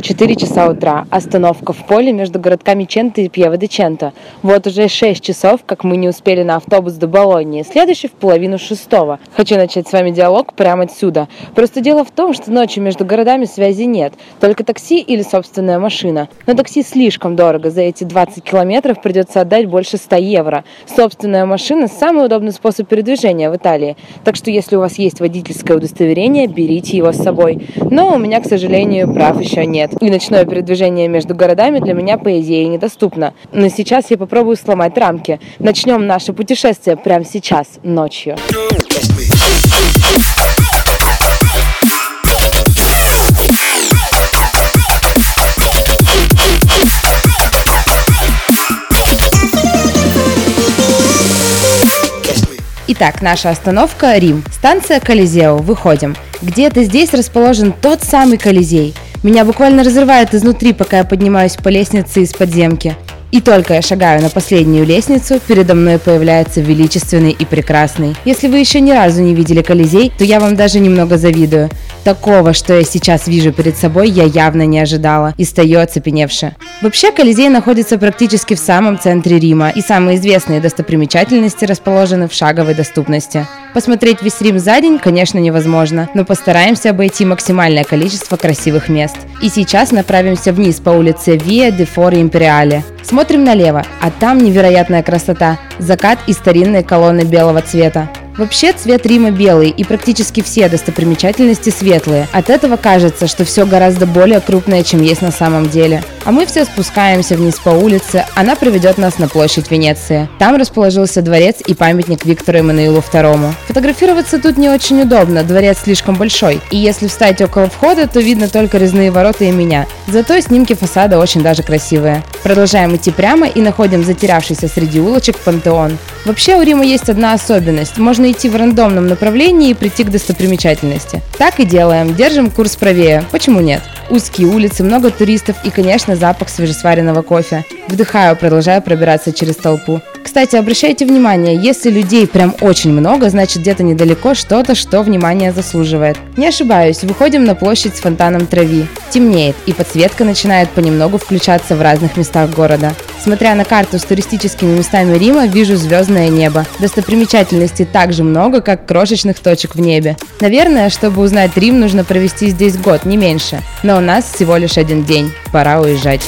4 часа утра. Остановка в поле между городками Ченто и Пьева де Ченто. Вот уже 6 часов, как мы не успели на автобус до Болонии. Следующий в половину шестого. Хочу начать с вами диалог прямо отсюда. Просто дело в том, что ночью между городами связи нет. Только такси или собственная машина. Но такси слишком дорого. За эти 20 километров придется отдать больше 100 евро. Собственная машина – самый удобный способ передвижения в Италии. Так что если у вас есть водительское удостоверение, берите его с собой. Но у меня, к сожалению, прав еще нет. И ночное передвижение между городами для меня, по идее, недоступно. Но сейчас я попробую сломать рамки. Начнем наше путешествие прямо сейчас, ночью. Итак, наша остановка – Рим. Станция Колизео. Выходим. Где-то здесь расположен тот самый Колизей. Меня буквально разрывает изнутри, пока я поднимаюсь по лестнице из подземки. И только я шагаю на последнюю лестницу, передо мной появляется величественный и прекрасный. Если вы еще ни разу не видели Колизей, то я вам даже немного завидую. Такого, что я сейчас вижу перед собой, я явно не ожидала и стою оцепеневше. Вообще, Колизей находится практически в самом центре Рима, и самые известные достопримечательности расположены в шаговой доступности. Посмотреть весь Рим за день, конечно, невозможно, но постараемся обойти максимальное количество красивых мест. И сейчас направимся вниз по улице Виа де Форе Империале. Смотрим налево, а там невероятная красота, закат и старинные колонны белого цвета. Вообще цвет Рима белый, и практически все достопримечательности светлые. От этого кажется, что все гораздо более крупное, чем есть на самом деле. А мы все спускаемся вниз по улице, она приведет нас на площадь Венеции. Там расположился дворец и памятник Виктору Эммануилу II. Фотографироваться тут не очень удобно, дворец слишком большой, и если встать около входа, то видно только резные ворота и меня. Зато снимки фасада очень даже красивые. Продолжаем идти прямо и находим затерявшийся среди улочек пантеон. Вообще у Рима есть одна особенность. Можно идти в рандомном направлении и прийти к достопримечательности. Так и делаем, держим курс правее. Почему нет? Узкие улицы, много туристов и, конечно, запах свежесваренного кофе. Вдыхаю, продолжаю пробираться через толпу. Кстати, обращайте внимание, если людей прям очень много, значит где-то недалеко что-то, что внимание заслуживает. Не ошибаюсь, выходим на площадь с фонтаном трави. Темнеет, и подсветка начинает понемногу включаться в разных местах города. Смотря на карту с туристическими местами Рима, вижу звездное небо. Достопримечательностей так же много, как крошечных точек в небе. Наверное, чтобы узнать Рим, нужно провести здесь год, не меньше. Но у нас всего лишь один день. Пора уезжать.